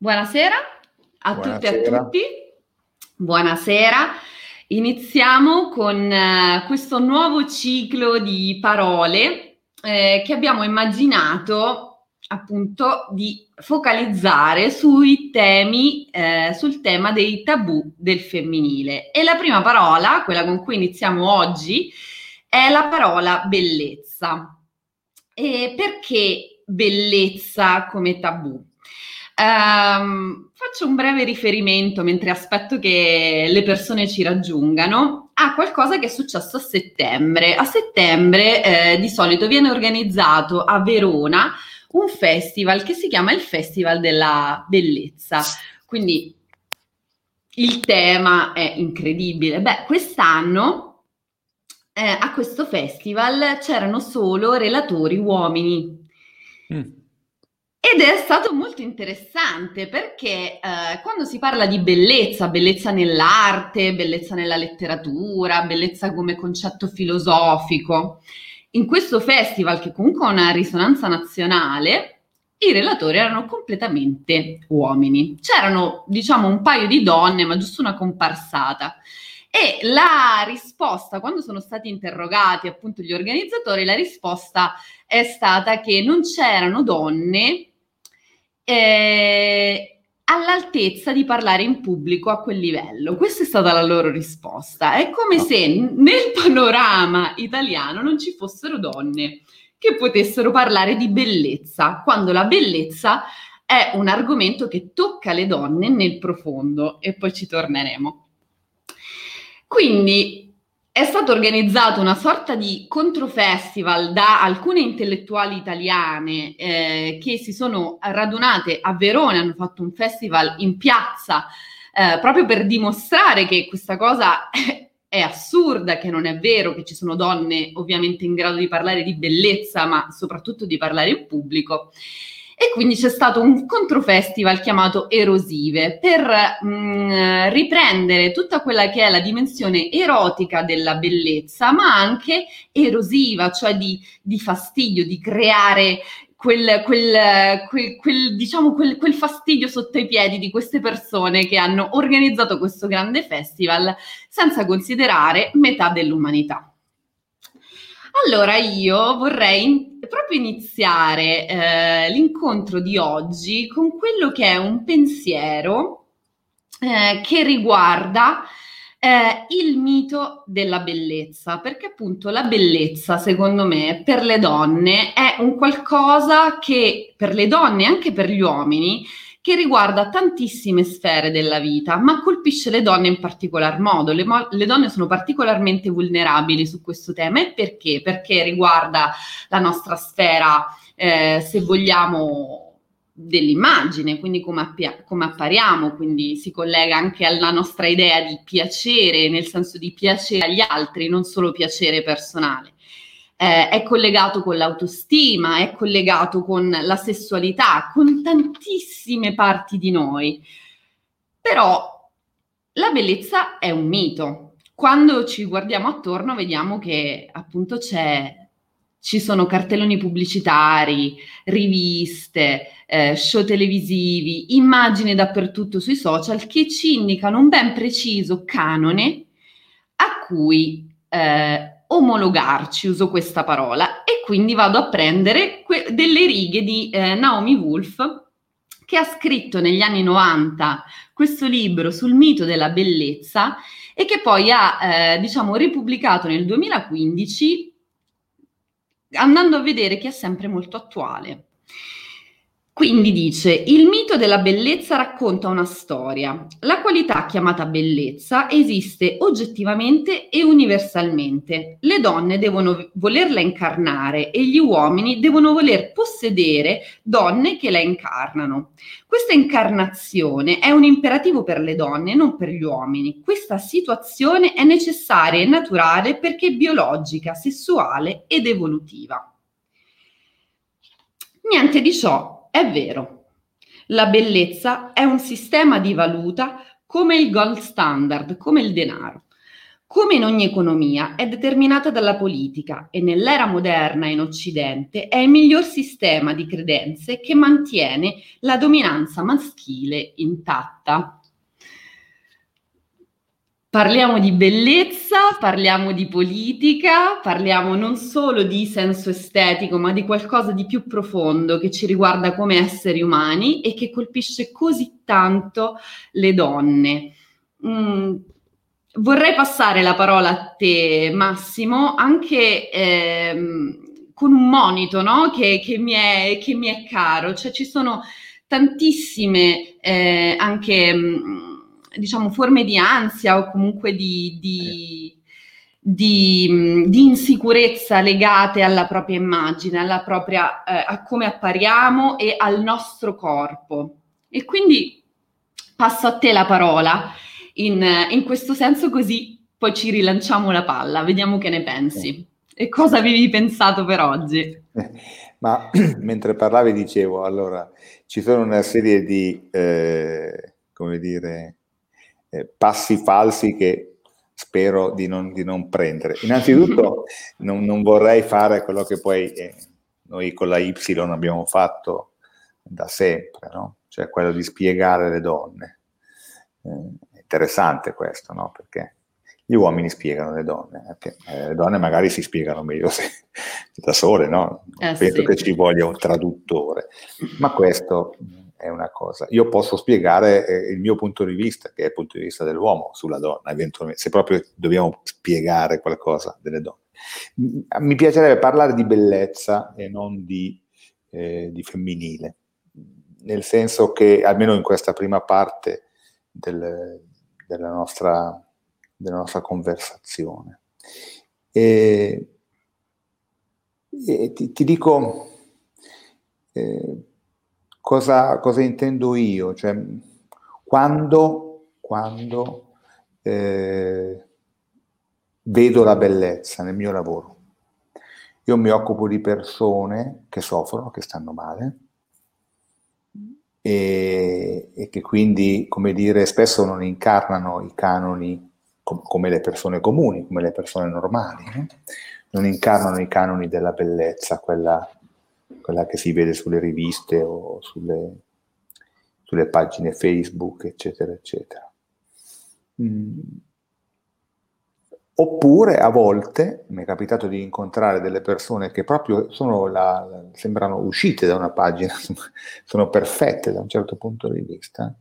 Buonasera a Buonasera. tutte e a tutti. Buonasera. Iniziamo con uh, questo nuovo ciclo di parole eh, che abbiamo immaginato appunto di focalizzare sui temi, eh, sul tema dei tabù del femminile. E la prima parola, quella con cui iniziamo oggi, è la parola bellezza. E perché bellezza come tabù? Um, faccio un breve riferimento mentre aspetto che le persone ci raggiungano a qualcosa che è successo a settembre. A settembre eh, di solito viene organizzato a Verona un festival che si chiama il Festival della Bellezza. Quindi il tema è incredibile. Beh, quest'anno eh, a questo festival c'erano solo relatori uomini. Mm. Ed è stato molto interessante perché eh, quando si parla di bellezza, bellezza nell'arte, bellezza nella letteratura, bellezza come concetto filosofico, in questo festival che comunque ha una risonanza nazionale, i relatori erano completamente uomini. C'erano, diciamo, un paio di donne, ma giusto una comparsata. E la risposta, quando sono stati interrogati appunto gli organizzatori, la risposta è stata che non c'erano donne eh, all'altezza di parlare in pubblico a quel livello. Questa è stata la loro risposta. È come no. se nel panorama italiano non ci fossero donne che potessero parlare di bellezza, quando la bellezza è un argomento che tocca le donne nel profondo e poi ci torneremo. Quindi è stato organizzato una sorta di controfestival da alcune intellettuali italiane eh, che si sono radunate a Verona, hanno fatto un festival in piazza eh, proprio per dimostrare che questa cosa è, assurda, che non è vero, che ci sono donne ovviamente in grado di parlare di bellezza, ma soprattutto di parlare in pubblico e quindi c'è stato un controfestival chiamato Erosive per mh, mm, riprendere tutta quella che è la dimensione erotica della bellezza, ma anche erosiva, cioè di, di fastidio, di creare Quel, quel, quel, quel, diciamo, quel, fastidio sotto i piedi di queste persone che hanno organizzato questo grande festival senza considerare metà dell'umanità. Allora io vorrei in, proprio iniziare eh, l'incontro di oggi con quello che è un pensiero eh, che riguarda eh, il mito della bellezza, perché appunto la bellezza, secondo me, per le donne è un qualcosa che per le donne e anche per gli uomini che riguarda tantissime sfere della vita, ma colpisce le donne in particolar modo. Le, mo- le, donne sono particolarmente vulnerabili su questo tema e perché? Perché riguarda la nostra sfera, eh, se vogliamo, dell'immagine, quindi come, appia- come appariamo, quindi si collega anche alla nostra idea di piacere, nel senso di piacere agli altri, non solo piacere personale eh, è collegato con l'autostima, è collegato con la sessualità, con tantissime parti di noi. Però la bellezza è un mito. Quando ci guardiamo attorno vediamo che appunto c'è ci sono cartelloni pubblicitari, riviste, eh, show televisivi, immagini dappertutto sui social che ci indicano un ben preciso canone a cui eh, omologarci, uso questa parola, e quindi vado a prendere que- delle righe di eh, Naomi Wolf che ha scritto negli anni 90 questo libro sul mito della bellezza e che poi ha, eh, diciamo, ripubblicato nel 2015 andando a vedere che è sempre molto attuale. Quindi dice, il mito della bellezza racconta una storia. La qualità chiamata bellezza esiste oggettivamente e universalmente. Le donne devono volerla incarnare e gli uomini devono voler possedere donne che la incarnano. Questa incarnazione è un imperativo per le donne, non per gli uomini. Questa situazione è necessaria e naturale perché biologica, sessuale ed evolutiva. Niente di ciò è vero, la bellezza è un sistema di valuta come il gold standard, come il denaro. come in ogni economia, è determinata dalla politica e nell'era moderna in Occidente è il miglior sistema di credenze che mantiene la dominanza maschile intatta. Parliamo di bellezza, parliamo di politica, parliamo non solo di senso estetico, ma di qualcosa di più profondo che ci riguarda come esseri umani e che colpisce così tanto le donne. Mm, vorrei passare la parola a te, Massimo, anche ehm, con un monito no? che, che, mi è, che, mi è, caro, cioè ci sono tantissime eh, anche mm, diciamo forme di ansia o comunque di, di, di, mm, di, insicurezza legate alla propria immagine, alla propria, eh, a come appariamo e al nostro corpo. E quindi passo a te la parola in, in questo senso così poi ci rilanciamo la palla, vediamo che ne pensi. E cosa avevi pensato per oggi? Ma mentre parlavi dicevo, allora, ci sono una serie di, eh, come dire, eh, passi falsi che spero di non, di non prendere. Innanzitutto non, non, vorrei fare quello che poi eh, noi con la Y abbiamo fatto da sempre, no? cioè quello di spiegare le donne. Eh, interessante questo, no? Perché gli uomini spiegano le donne, perché eh, le donne magari si spiegano meglio se, da sole, no? Eh, Penso sì. che ci voglia un traduttore, ma questo è una cosa. Io posso spiegare eh, il mio punto di vista, che è il punto di vista dell'uomo sulla donna, eventualmente, se proprio dobbiamo spiegare qualcosa delle donne. Mi piacerebbe parlare di bellezza e non di, eh, di femminile, nel senso che almeno in questa prima parte del, della nostra, della nostra conversazione. E, e ti, ti, dico eh, cosa, cosa, intendo io, cioè quando, quando eh, vedo la bellezza nel mio lavoro. Io mi occupo di persone che soffrono, che stanno male, e, e, che quindi, come dire, spesso non incarnano i canoni com- come le persone comuni, come le persone normali, no? non incarnano i canoni della bellezza, quella, quella, che si vede sulle riviste o sulle, sulle pagine Facebook, eccetera, eccetera. Mm Oppure a volte mi è capitato di incontrare delle persone che proprio la, sembrano uscite da una pagina, sono perfette da un certo punto di vista,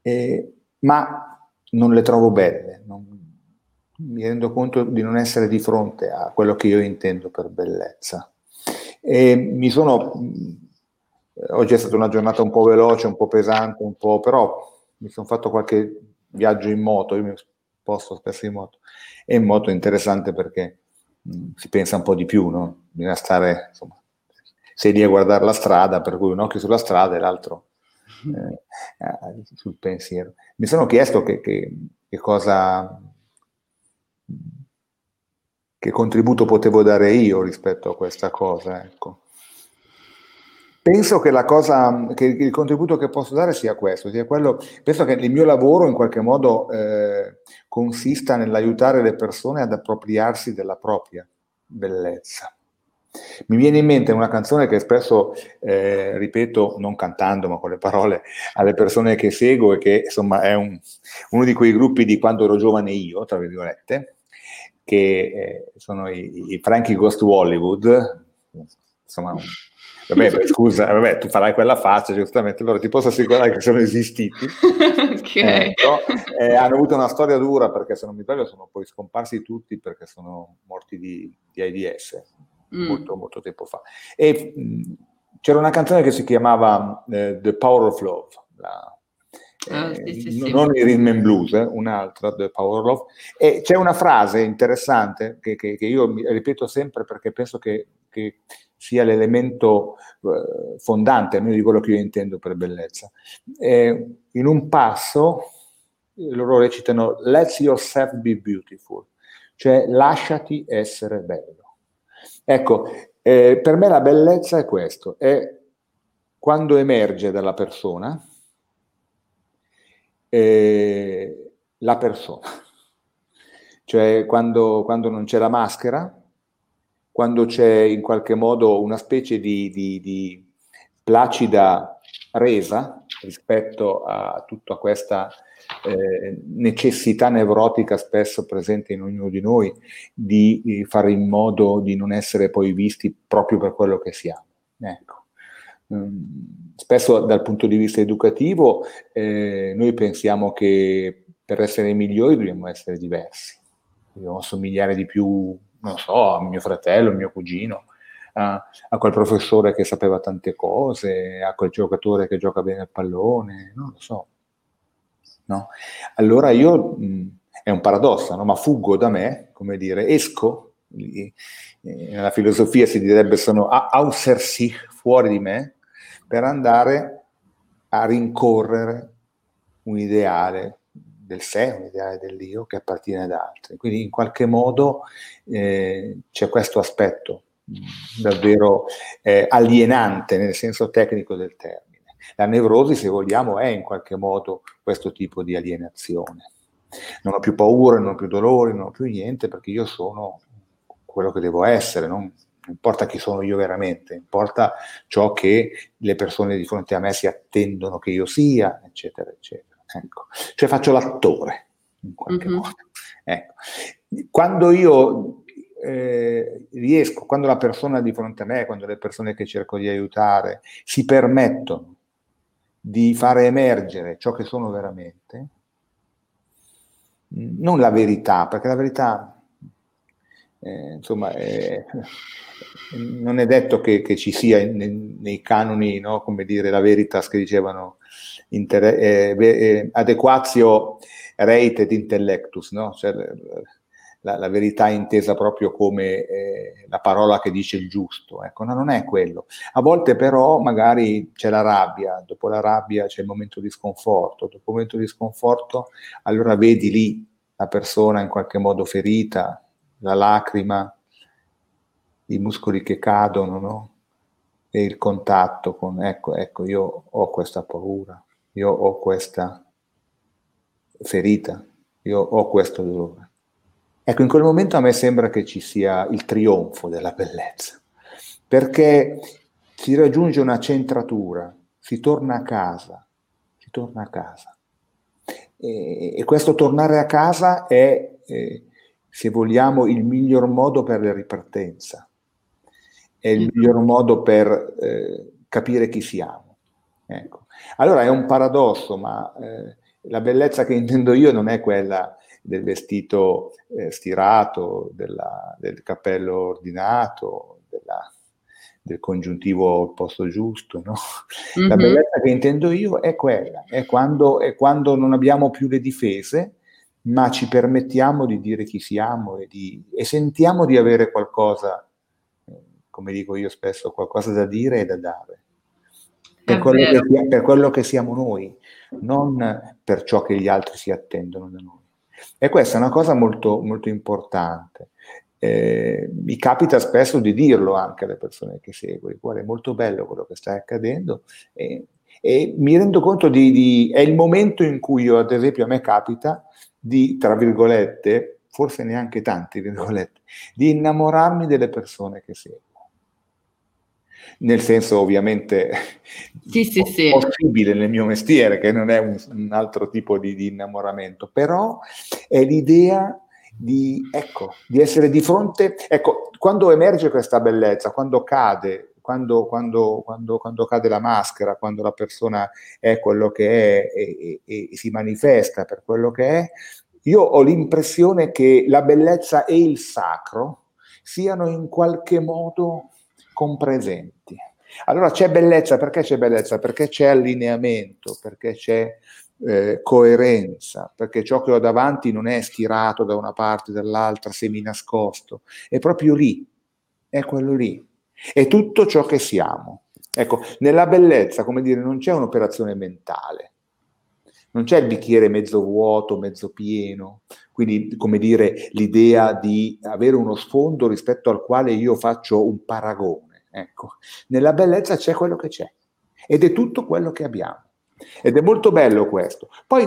eh, ma non le trovo belle. Non, mi rendo conto di non essere di fronte a quello che io intendo per bellezza. E mi sono, oggi è stata una giornata un po' veloce, un po' pesante, un po', però mi sono fatto qualche viaggio in moto, io mi sposto spesso in moto è molto interessante perché mh, si pensa un po' di più, no? Bisogna stare, insomma, sei lì a guardare la strada, per cui un occhio sulla strada e l'altro eh, sul pensiero. Mi sono chiesto che, che, che cosa, che contributo potevo dare io rispetto a questa cosa, ecco. Penso che cosa, che il contributo che posso dare sia questo, sia quello, penso che il mio lavoro in qualche modo eh, consista nell'aiutare le persone ad appropriarsi della propria bellezza. Mi viene in mente una canzone che spesso eh, ripeto, non cantando ma con le parole, alle persone che seguo e che insomma è un, uno di quei gruppi di quando ero giovane io, tra virgolette, che eh, sono i, i Frankie Ghost Hollywood, insomma Vabbè, scusa, vabbè, tu farai quella faccia, giustamente, allora ti posso assicurare che sono esistiti. okay. ecco, eh, hanno avuto una storia dura perché, se non mi sbaglio, sono poi scomparsi tutti perché sono morti di, di AIDS mm. molto, molto tempo fa. E mh, c'era una canzone che si chiamava eh, The Power of Love, la, Ah, sì, sì, sì. non il rhythm and blues, eh, un'altra, The Power of Love. E c'è una frase interessante che, che, che io ripeto sempre perché penso che, che sia l'elemento eh, fondante almeno di quello che io intendo per bellezza. Eh, in un passo loro recitano Let yourself be beautiful, cioè lasciati essere bello. Ecco, eh, per me la bellezza è questo, è quando emerge dalla persona eh, la persona. cioè quando, quando non c'è la maschera, quando c'è in qualche modo una specie di, di, di placida resa rispetto a tutta questa eh, necessità nevrotica spesso presente in ognuno di noi di, fare in modo di non essere poi visti proprio per quello che siamo. Ecco. Mm, spesso dal punto di vista educativo eh, noi pensiamo che per essere migliori dobbiamo essere diversi, dobbiamo somigliare di più, non so, a mio fratello, a mio cugino, a, a, quel professore che sapeva tante cose, a quel giocatore che gioca bene a pallone, non lo so. No? Allora io, mh, è un paradosso, no? ma fuggo da me, come dire, esco, eh, nella filosofia si direbbe sono außer sich, fuori di me, per andare a rincorrere un ideale del sé, un ideale dell'io che appartiene ad altri. Quindi in qualche modo eh, c'è questo aspetto davvero eh, alienante nel senso tecnico del termine. La nevrosi, se vogliamo, è in qualche modo questo tipo di alienazione. Non ho più paura, non ho più dolori, non ho più niente perché io sono quello che devo essere, non importa chi sono io veramente, importa ciò che le persone di fronte a me si attendono che io sia, eccetera, eccetera. Ecco. Cioè faccio l'attore, in qualche mm-hmm. modo. Ecco. Quando io eh, riesco, quando la persona di fronte a me, quando le persone che cerco di aiutare si permettono di fare emergere ciò che sono veramente, non la verità, perché la verità, eh, insomma, è, non è detto che, che ci sia nei, nei canoni, no, come dire, la veritas che dicevano inter, eh, eh, adequatio reitet intellectus, no? Cioè, la, la, verità intesa proprio come eh, la parola che dice il giusto. Ecco, no, non è quello. A volte però magari c'è la rabbia, dopo la rabbia c'è il momento di sconforto, dopo il momento di sconforto allora vedi lì la persona in qualche modo ferita, la lacrima, i muscoli che cadono, no? E il contatto con, ecco, ecco, io ho questa paura, io ho questa ferita, io ho questo dolore. Ecco, in quel momento a me sembra che ci sia il trionfo della bellezza, perché si raggiunge una centratura, si torna a casa, si torna a casa. E, e questo tornare a casa è, eh, se vogliamo, il miglior modo per la ripartenza, è il miglior modo per eh, capire chi siamo. Ecco. Allora è un paradosso, ma eh, la bellezza che intendo io non è quella del vestito eh, stirato, della, del cappello ordinato, della, del congiuntivo al posto giusto. No? Mm-hmm. La bellezza che intendo io è quella, è quando, è quando, non abbiamo più le difese, ma ci permettiamo di dire chi siamo e, di, e sentiamo di avere qualcosa, eh, come dico io spesso, qualcosa da dire e da dare. Per quello, che, per quello che siamo noi, non per ciò che gli altri si attendono da noi. E questa è una cosa molto, molto importante. Eh, mi capita spesso di dirlo anche alle persone che seguo, guarda, è molto bello quello che sta accadendo e, e mi rendo conto di, di, è il momento in cui io, ad esempio, a me capita di, tra virgolette, forse neanche tante virgolette, di innamorarmi delle persone che seguo nel senso ovviamente sì, sì, sì. possibile nel mio mestiere, che non è un, un altro tipo di, di, innamoramento, però è l'idea di, ecco, di essere di fronte, ecco, quando emerge questa bellezza, quando cade, quando, quando, quando, quando cade la maschera, quando la persona è quello che è e, e, e si manifesta per quello che è, io ho l'impressione che la bellezza e il sacro siano in qualche modo compresenti. Allora c'è bellezza, perché c'è bellezza? Perché c'è allineamento, perché c'è eh, coerenza, perché ciò che ho davanti non è stirato da una parte o dall'altra, semi nascosto, è proprio lì, è quello lì, è tutto ciò che siamo. Ecco, nella bellezza, come dire, non c'è un'operazione mentale, non c'è il bicchiere mezzo vuoto, mezzo pieno, quindi come dire l'idea di avere uno sfondo rispetto al quale io faccio un paragone. Ecco, nella bellezza c'è quello che c'è ed è tutto quello che abbiamo. Ed è molto bello questo. Poi,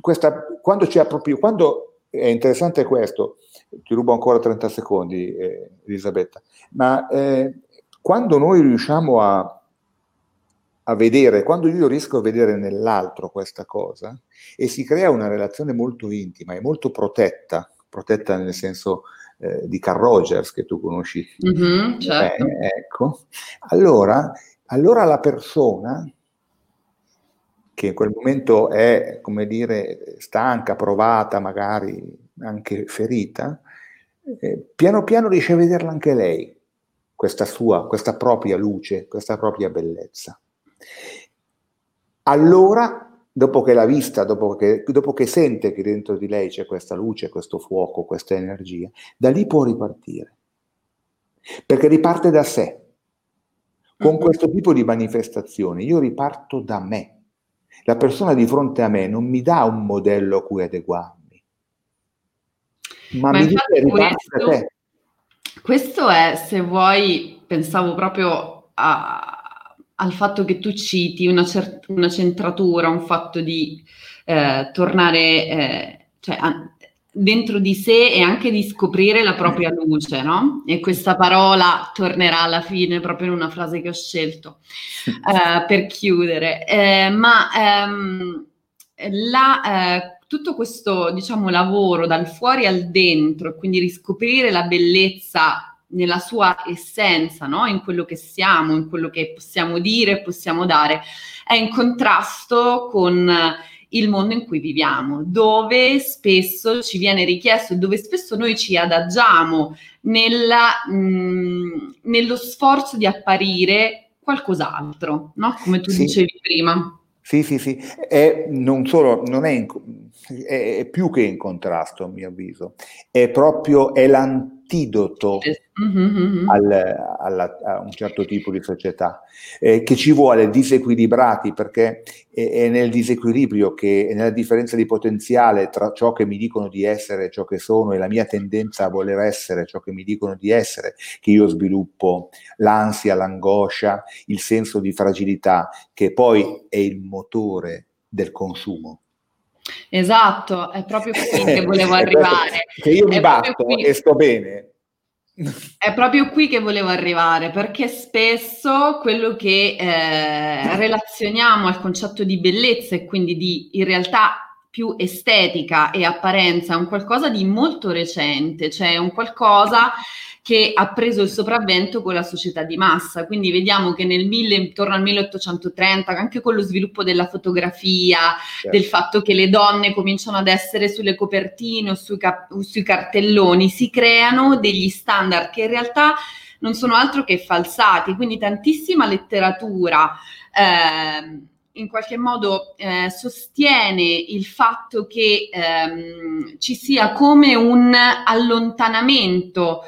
questa, quando c'è proprio, quando è interessante questo, ti rubo ancora 30 secondi eh, Elisabetta, ma eh, quando noi riusciamo a, a vedere, quando io riesco a vedere nell'altro questa cosa e si crea una relazione molto intima e molto protetta, protetta nel senso eh, di Carl Rogers che tu conosci, mm-hmm, certo. eh, ecco, allora, allora la persona che in quel momento è, come dire, stanca, provata, magari anche ferita, eh, piano piano riesce a vederla anche lei, questa sua, questa propria luce, questa propria bellezza. Allora, dopo che l'ha vista, dopo che, dopo che sente che dentro di lei c'è questa luce, questo fuoco, questa energia, da lì può ripartire. Perché riparte da sé. Con mm-hmm. questo tipo di manifestazioni io riparto da me la persona di fronte a me non mi dà un modello a cui adeguarmi, ma, ma mi dice questo, te. Questo è, se vuoi, pensavo proprio a, al fatto che tu citi una, cer- una centratura, un fatto di eh, tornare, eh, cioè, a, dentro di sé e anche di scoprire la propria luce, no? E questa parola tornerà alla fine proprio in una frase che ho scelto uh, per chiudere. Eh, ma ehm, la, eh, tutto questo, diciamo, lavoro dal fuori al dentro, quindi riscoprire la bellezza nella sua essenza, no? in quello che siamo, in quello che possiamo dire, possiamo dare, è in contrasto con il mondo in cui viviamo, dove spesso ci viene richiesto, dove spesso noi ci adagiamo nella, mh, mm, nello sforzo di apparire qualcos'altro, no? come tu sì. dicevi prima. Sì, sì, sì, è non solo, non è, in, è, più che in contrasto a mio avviso, è proprio, è l'antidoto mm-hmm. al, alla, a un certo tipo di società, eh, che ci vuole disequilibrati perché è, è, nel disequilibrio che è nella differenza di potenziale tra ciò che mi dicono di essere ciò che sono e la mia tendenza a voler essere ciò che mi dicono di essere, che io sviluppo l'ansia, l'angoscia, il senso di fragilità, che poi è il motore del consumo. Esatto, è proprio qui che volevo arrivare. che io mi è batto e sto bene. È proprio qui che volevo arrivare, perché spesso quello che eh, relazioniamo al concetto di bellezza e quindi di in realtà più estetica e apparenza è un qualcosa di molto recente, cioè un qualcosa che ha preso il sopravvento con la società di massa. Quindi vediamo che nel mille, intorno al 1830, anche con lo sviluppo della fotografia, certo. del fatto che le donne cominciano ad essere sulle copertine o sui, cap- o sui cartelloni, si creano degli standard che in realtà non sono altro che falsati. Quindi tantissima letteratura. Eh, in qualche modo eh, sostiene il fatto che ehm, ci sia come un allontanamento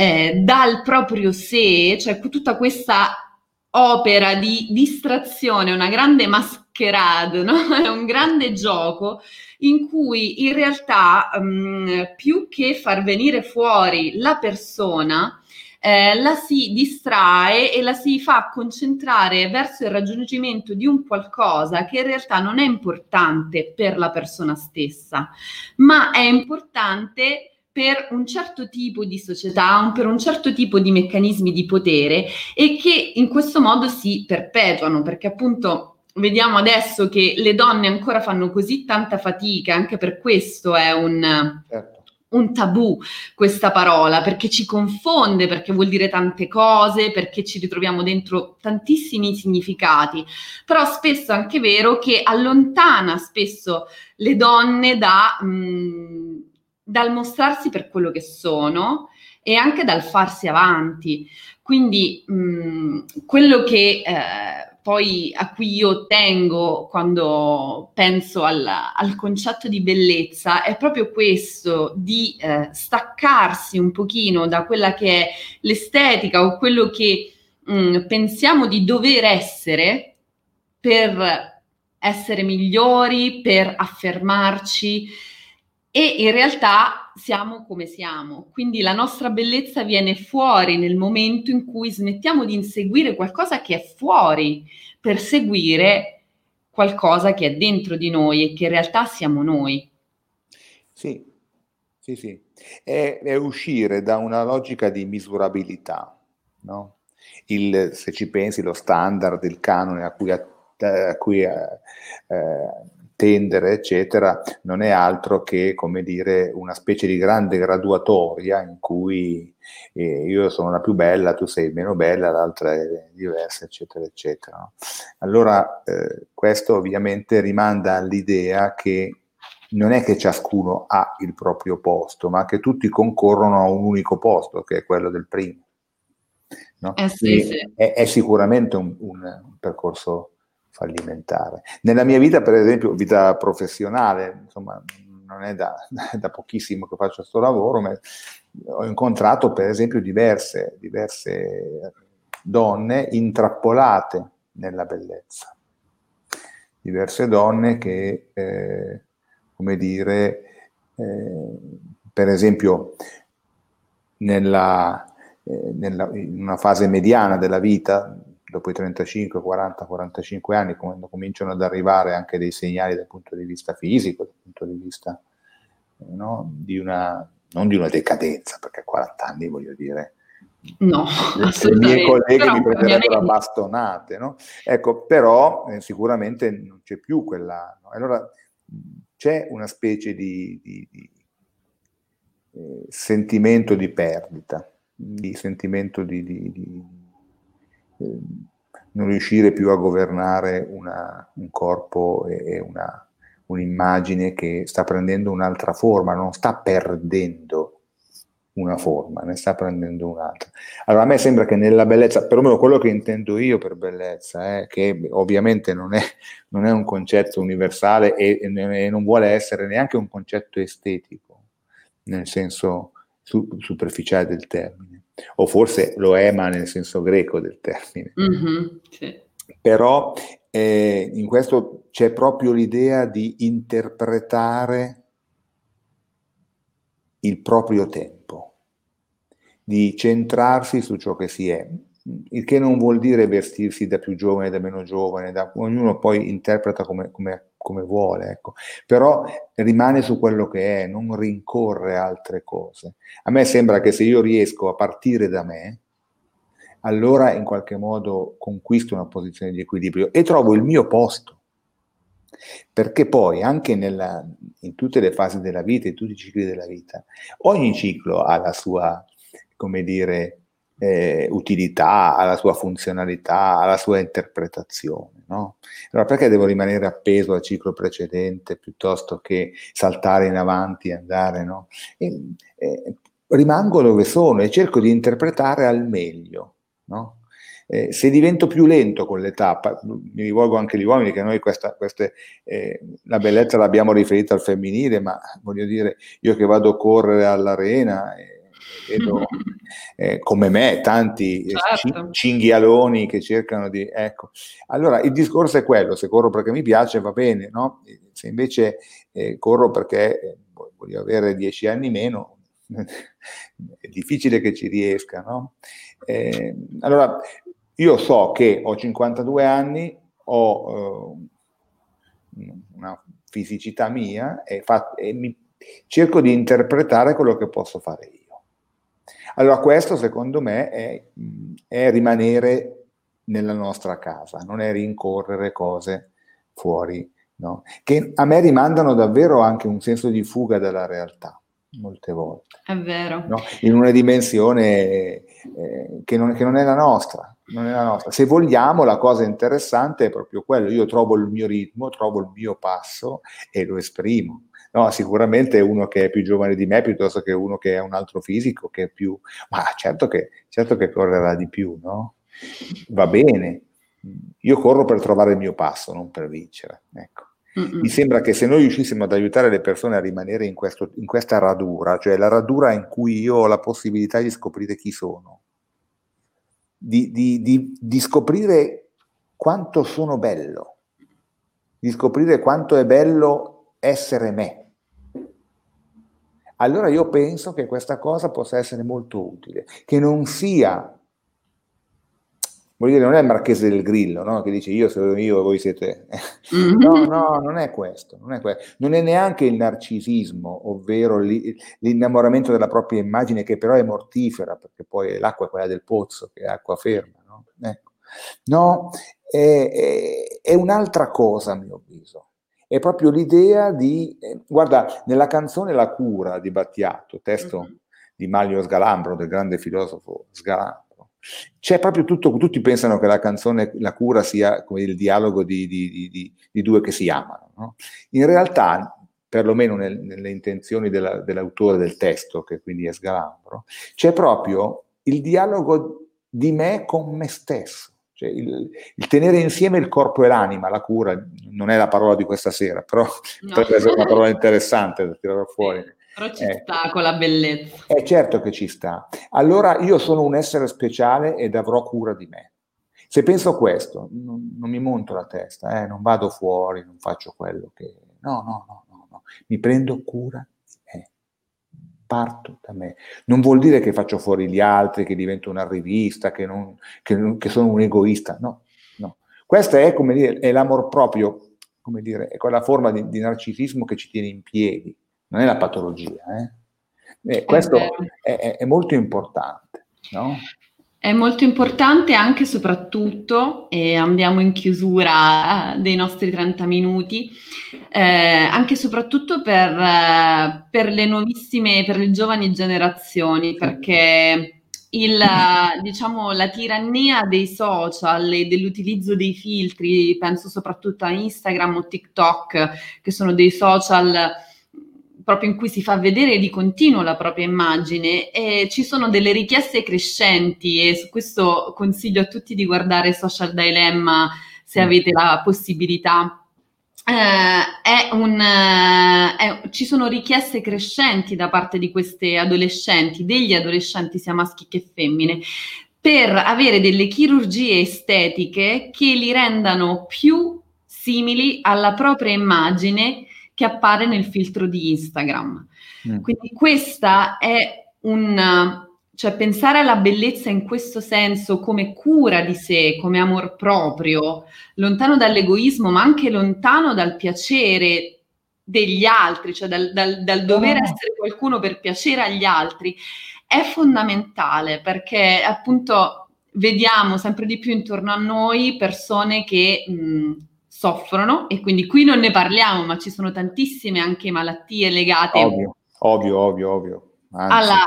eh, dal proprio sé, cioè tutta questa opera di distrazione, una grande mascherade, no? un grande gioco in cui in realtà mh, mm, più che far venire fuori la persona, eh, la si distrae e la si fa concentrare verso il raggiungimento di un qualcosa che in realtà non è importante per la persona stessa, ma è importante per un certo tipo di società, per un certo tipo di meccanismi di potere e che in questo modo si perpetuano, perché appunto vediamo adesso che le donne ancora fanno così tanta fatica, anche per questo è un... Certo. Un tabù questa parola perché ci confonde, perché vuol dire tante cose, perché ci ritroviamo dentro tantissimi significati. Però spesso è anche vero che allontana spesso le donne da mh, mm, dal mostrarsi per quello che sono e anche dal farsi avanti. Quindi mh, quello che eh, poi a cui io tengo quando penso al, al, concetto di bellezza è proprio questo di eh, staccarsi un pochino da quella che è l'estetica o quello che mh, pensiamo di dover essere per essere migliori, per affermarci e in realtà siamo come siamo, quindi la nostra bellezza viene fuori nel momento in cui smettiamo di inseguire qualcosa che è fuori per seguire qualcosa che è dentro di noi e che in realtà siamo noi. Sì, sì, sì. È, è, uscire da una logica di misurabilità, no? il, se ci pensi, lo standard, il canone a cui, a, a cui eh, eh, tendere, eccetera, non è altro che, come dire, una specie di grande graduatoria in cui eh, io sono la più bella, tu sei meno bella, l'altra è diversa, eccetera, eccetera. Allora, eh, questo ovviamente rimanda all'idea che non è che ciascuno ha il proprio posto, ma che tutti concorrono a un unico posto, che è quello del primo. No? Eh sì, sì. È, è, sicuramente un, un, un, percorso fallimentare. Nella mia vita, per esempio, vita professionale, insomma, non è da, da pochissimo che faccio questo lavoro, ma ho incontrato per esempio diverse, diverse donne intrappolate nella bellezza, diverse donne che eh, come dire, eh, per esempio nella, eh, nella, in una fase mediana della vita, dopo i 35, 40, 45 anni, quando cominciano ad arrivare anche dei segnali dal punto di vista fisico, dal punto di vista no, di una, non di una decadenza, perché a 40 anni voglio dire, No, le mie colleghe mi prenderebbero a bastonate, no? Ecco, però eh, sicuramente non c'è più quella... No? Allora c'è una specie di, di, di eh, sentimento di perdita, di sentimento di, di non riuscire più a governare una, un corpo e, una, un'immagine che sta prendendo un'altra forma, non sta perdendo una forma, ne sta prendendo un'altra. Allora a me sembra che nella bellezza, perlomeno quello che intendo io per bellezza, eh, che ovviamente non è, non è, un concetto universale e, e, non vuole essere neanche un concetto estetico, nel senso su, superficiale del termine, o forse lo è ma nel senso greco del termine. Mm-hmm, sì. Però eh, in questo c'è proprio l'idea di interpretare il proprio tempo di centrarsi su ciò che si è, il che non vuol dire vestirsi da più giovane, da meno giovane, da, ognuno poi interpreta come, come, come vuole, ecco. però rimane su quello che è, non rincorre altre cose. A me sembra che se io riesco a partire da me, allora in qualche modo conquisto una posizione di equilibrio e trovo il mio posto. Perché poi anche nella, in tutte le fasi della vita, in tutti i cicli della vita, ogni ciclo ha la sua come dire, eh, utilità, alla sua funzionalità, alla sua interpretazione. No? Allora perché devo rimanere appeso al ciclo precedente piuttosto che saltare in avanti andare? No? E, eh, rimango dove sono e cerco di interpretare al meglio. No? Eh, se divento più lento con l'età, mi rivolgo anche agli uomini che noi questa, queste, eh, la bellezza l'abbiamo riferita al femminile, ma voglio dire, io che vado a correre all'arena, eh, vedo eh, come me tanti eh, certo. cinghialoni che cercano di... Ecco. Allora, il discorso è quello, se corro perché mi piace va bene, no? Se invece eh, corro perché eh, voglio avere dieci anni meno, è difficile che ci riesca, no? Eh, allora, io so che ho 52 anni, ho eh, una fisicità mia e, fa, e mi, cerco di interpretare quello che posso fare io. Allora questo secondo me è, è rimanere nella nostra casa, non è rincorrere cose fuori, no? che a me rimandano davvero anche un senso di fuga dalla realtà, molte volte. È vero. No? In una dimensione eh, che, non, che non è la nostra. Non è la nostra. Se vogliamo, la cosa interessante è proprio quello. Io trovo il mio ritmo, trovo il mio passo e lo esprimo. No, sicuramente uno che è più giovane di me piuttosto che uno che ha un altro fisico, che è più... Ma certo che, certo che correrà di più, no? Va bene. Io corro per trovare il mio passo, non per vincere. Ecco. Mi sembra che se noi riuscissimo ad aiutare le persone a rimanere in, questo, in questa radura, cioè la radura in cui io ho la possibilità di scoprire chi sono, di, di, di, di scoprire quanto sono bello, di scoprire quanto è bello essere me, allora io penso che questa cosa possa essere molto utile, che non sia vuol dire non è il marchese del grillo, no? che dice io sono io, voi siete... Mm-hmm. no, no, non è questo, non è questo. Non è neanche il narcisismo, ovvero l'innamoramento della propria immagine, che però è mortifera, perché poi l'acqua è quella del pozzo, che è acqua ferma. No, ecco. no è, è, è un'altra cosa a mio avviso è proprio l'idea di, eh, guarda, nella canzone La cura di Battiato, testo mm-hmm. di Maglio Sgalambro, del grande filosofo Sgalambro, c'è proprio tutto, tutti pensano che la canzone La cura sia come il dialogo di, di, di, di due che si amano. No? In realtà, perlomeno nel, nelle intenzioni della, dell'autore del testo, che quindi è Sgalambro, c'è proprio il dialogo di me con me stesso. Cioè il, il, tenere insieme il corpo e l'anima, la cura, non è la parola di questa sera, però no. potrebbe essere una parola interessante da tirare fuori. Però ci eh, sta con la bellezza. È certo che ci sta. Allora io sono un essere speciale ed avrò cura di me. Se penso questo, non, non mi monto la testa, eh, non vado fuori, non faccio quello che... No, no, no, no, no. mi prendo cura di me. Parto da me. Non vuol dire che faccio fuori gli altri, che divento una rivista, che, non, che, che sono un egoista. No, no. Questo è, come dire, è l'amor proprio, come dire, è quella forma di, di narcisismo che ci tiene in piedi non è la patologia. Eh? E questo è, è, è, molto importante. No? È molto importante anche e soprattutto, e andiamo in chiusura eh, dei nostri 30 minuti, eh, anche e soprattutto per, eh, per, le nuovissime, per le giovani generazioni, perché il, diciamo, la tirannia dei social e dell'utilizzo dei filtri, penso soprattutto a Instagram o TikTok, che sono dei social proprio in cui si fa vedere di continuo la propria immagine e ci sono delle richieste crescenti e su questo consiglio a tutti di guardare Social Dilemma se mm. avete la possibilità. Eh, un, eh, ci sono richieste crescenti da parte di queste adolescenti, degli adolescenti sia maschi che femmine, per avere delle chirurgie estetiche che li rendano più simili alla propria immagine che appare nel filtro di Instagram. Mm. Quindi questa è un, cioè pensare alla bellezza in questo senso come cura di sé, come amor proprio, lontano dall'egoismo, ma anche lontano dal piacere degli altri, cioè dal, dal, dal dover oh. essere qualcuno per piacere agli altri, è fondamentale perché appunto vediamo sempre di più intorno a noi persone che mh, soffrono e quindi qui non ne parliamo, ma ci sono tantissime anche malattie legate ovvio, ovvio, ovvio, ovvio. Alla,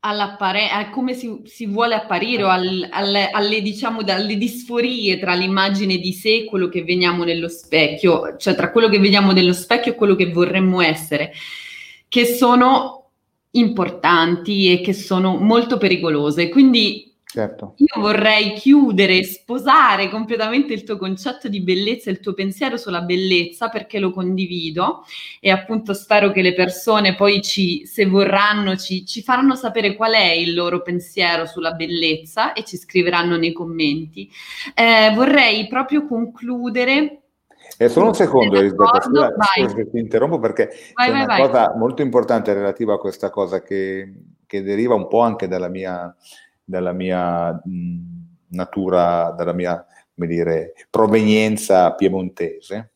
a come si, si, vuole apparire o al, alle, alle, diciamo, dalle disforie tra l'immagine di sé e quello che vediamo nello specchio, cioè tra quello che vediamo nello specchio e quello che vorremmo essere, che sono importanti e che sono molto pericolose. Quindi Certo. Io vorrei chiudere, sposare completamente il tuo concetto di bellezza, il tuo pensiero sulla bellezza, perché lo condivido e appunto spero che le persone poi ci, se vorranno, ci, ci faranno sapere qual è il loro pensiero sulla bellezza e ci scriveranno nei commenti. Eh, vorrei proprio concludere eh, solo un secondo, Elisabetta, scusa, che ti interrompo perché vai, vai, una vai. cosa molto importante relativa a questa cosa che, che deriva un po' anche dalla mia dalla mia mh, natura, dalla mia come dire, provenienza piemontese,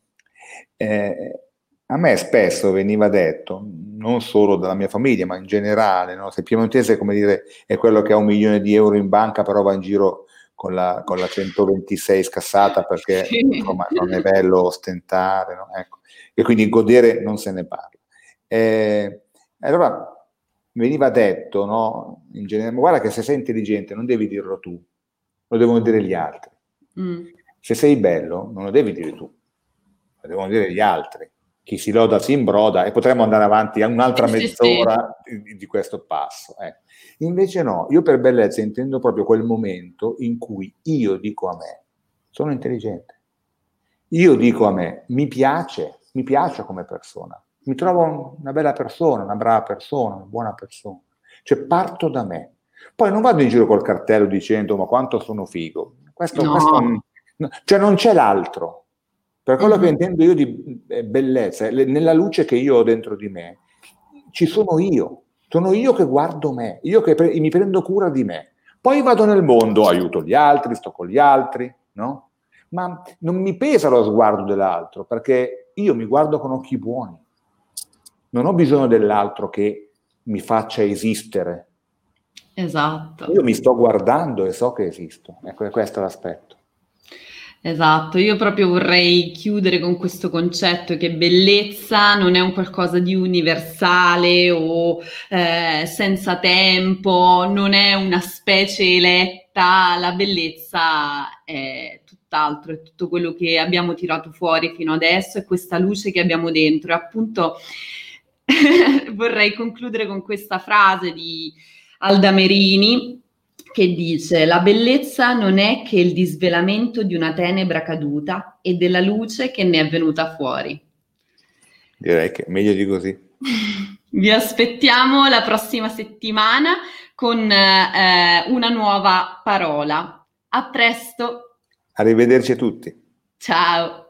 eh, a me spesso veniva detto, non solo dalla mia famiglia, ma in generale, no? se piemontese come dire, è quello che ha un milione di euro in banca, però va in giro con la, con la 126 scassata perché insomma, non è bello ostentare, no? ecco. e quindi godere non se ne parla. Eh, allora veniva detto, no? In genere, guarda che se sei intelligente non devi dirlo tu, lo devono dire gli altri. Mm. Se sei bello non lo devi dire tu, lo devono dire gli altri. Chi si loda si imbroda e potremmo andare avanti a un'altra mezz'ora di, di questo passo. Eh. Invece no, io per bellezza intendo proprio quel momento in cui io dico a me, sono intelligente. Io dico a me, mi piace, mi piace come persona mi trovo una bella persona, una brava persona, una buona persona. Cioè parto da me. Poi non vado in giro col cartello dicendo ma quanto sono figo. Questo, no. questo cioè non c'è l'altro. Per quello mm-hmm. che intendo io di eh, bellezza, nella luce che io ho dentro di me, ci sono io. Sono io che guardo me, io che pre- mi prendo cura di me. Poi vado nel mondo, aiuto gli altri, sto con gli altri, no? Ma non mi pesa lo sguardo dell'altro, perché io mi guardo con occhi buoni. Non ho bisogno dell'altro che mi faccia esistere. Esatto. Io mi sto guardando e so che esisto. Ecco, questo è l'aspetto. Esatto, io proprio vorrei chiudere con questo concetto che bellezza non è un qualcosa di universale o eh, senza tempo, non è una specie eletta, la bellezza è tutt'altro, è tutto quello che abbiamo tirato fuori fino adesso, è questa luce che abbiamo dentro. E appunto vorrei concludere con questa frase di Alda Merini che dice la bellezza non è che il disvelamento di una tenebra caduta e della luce che ne è venuta fuori. Direi che meglio di così. Vi aspettiamo la prossima settimana con eh, una nuova parola. A presto. Arrivederci a tutti. Ciao.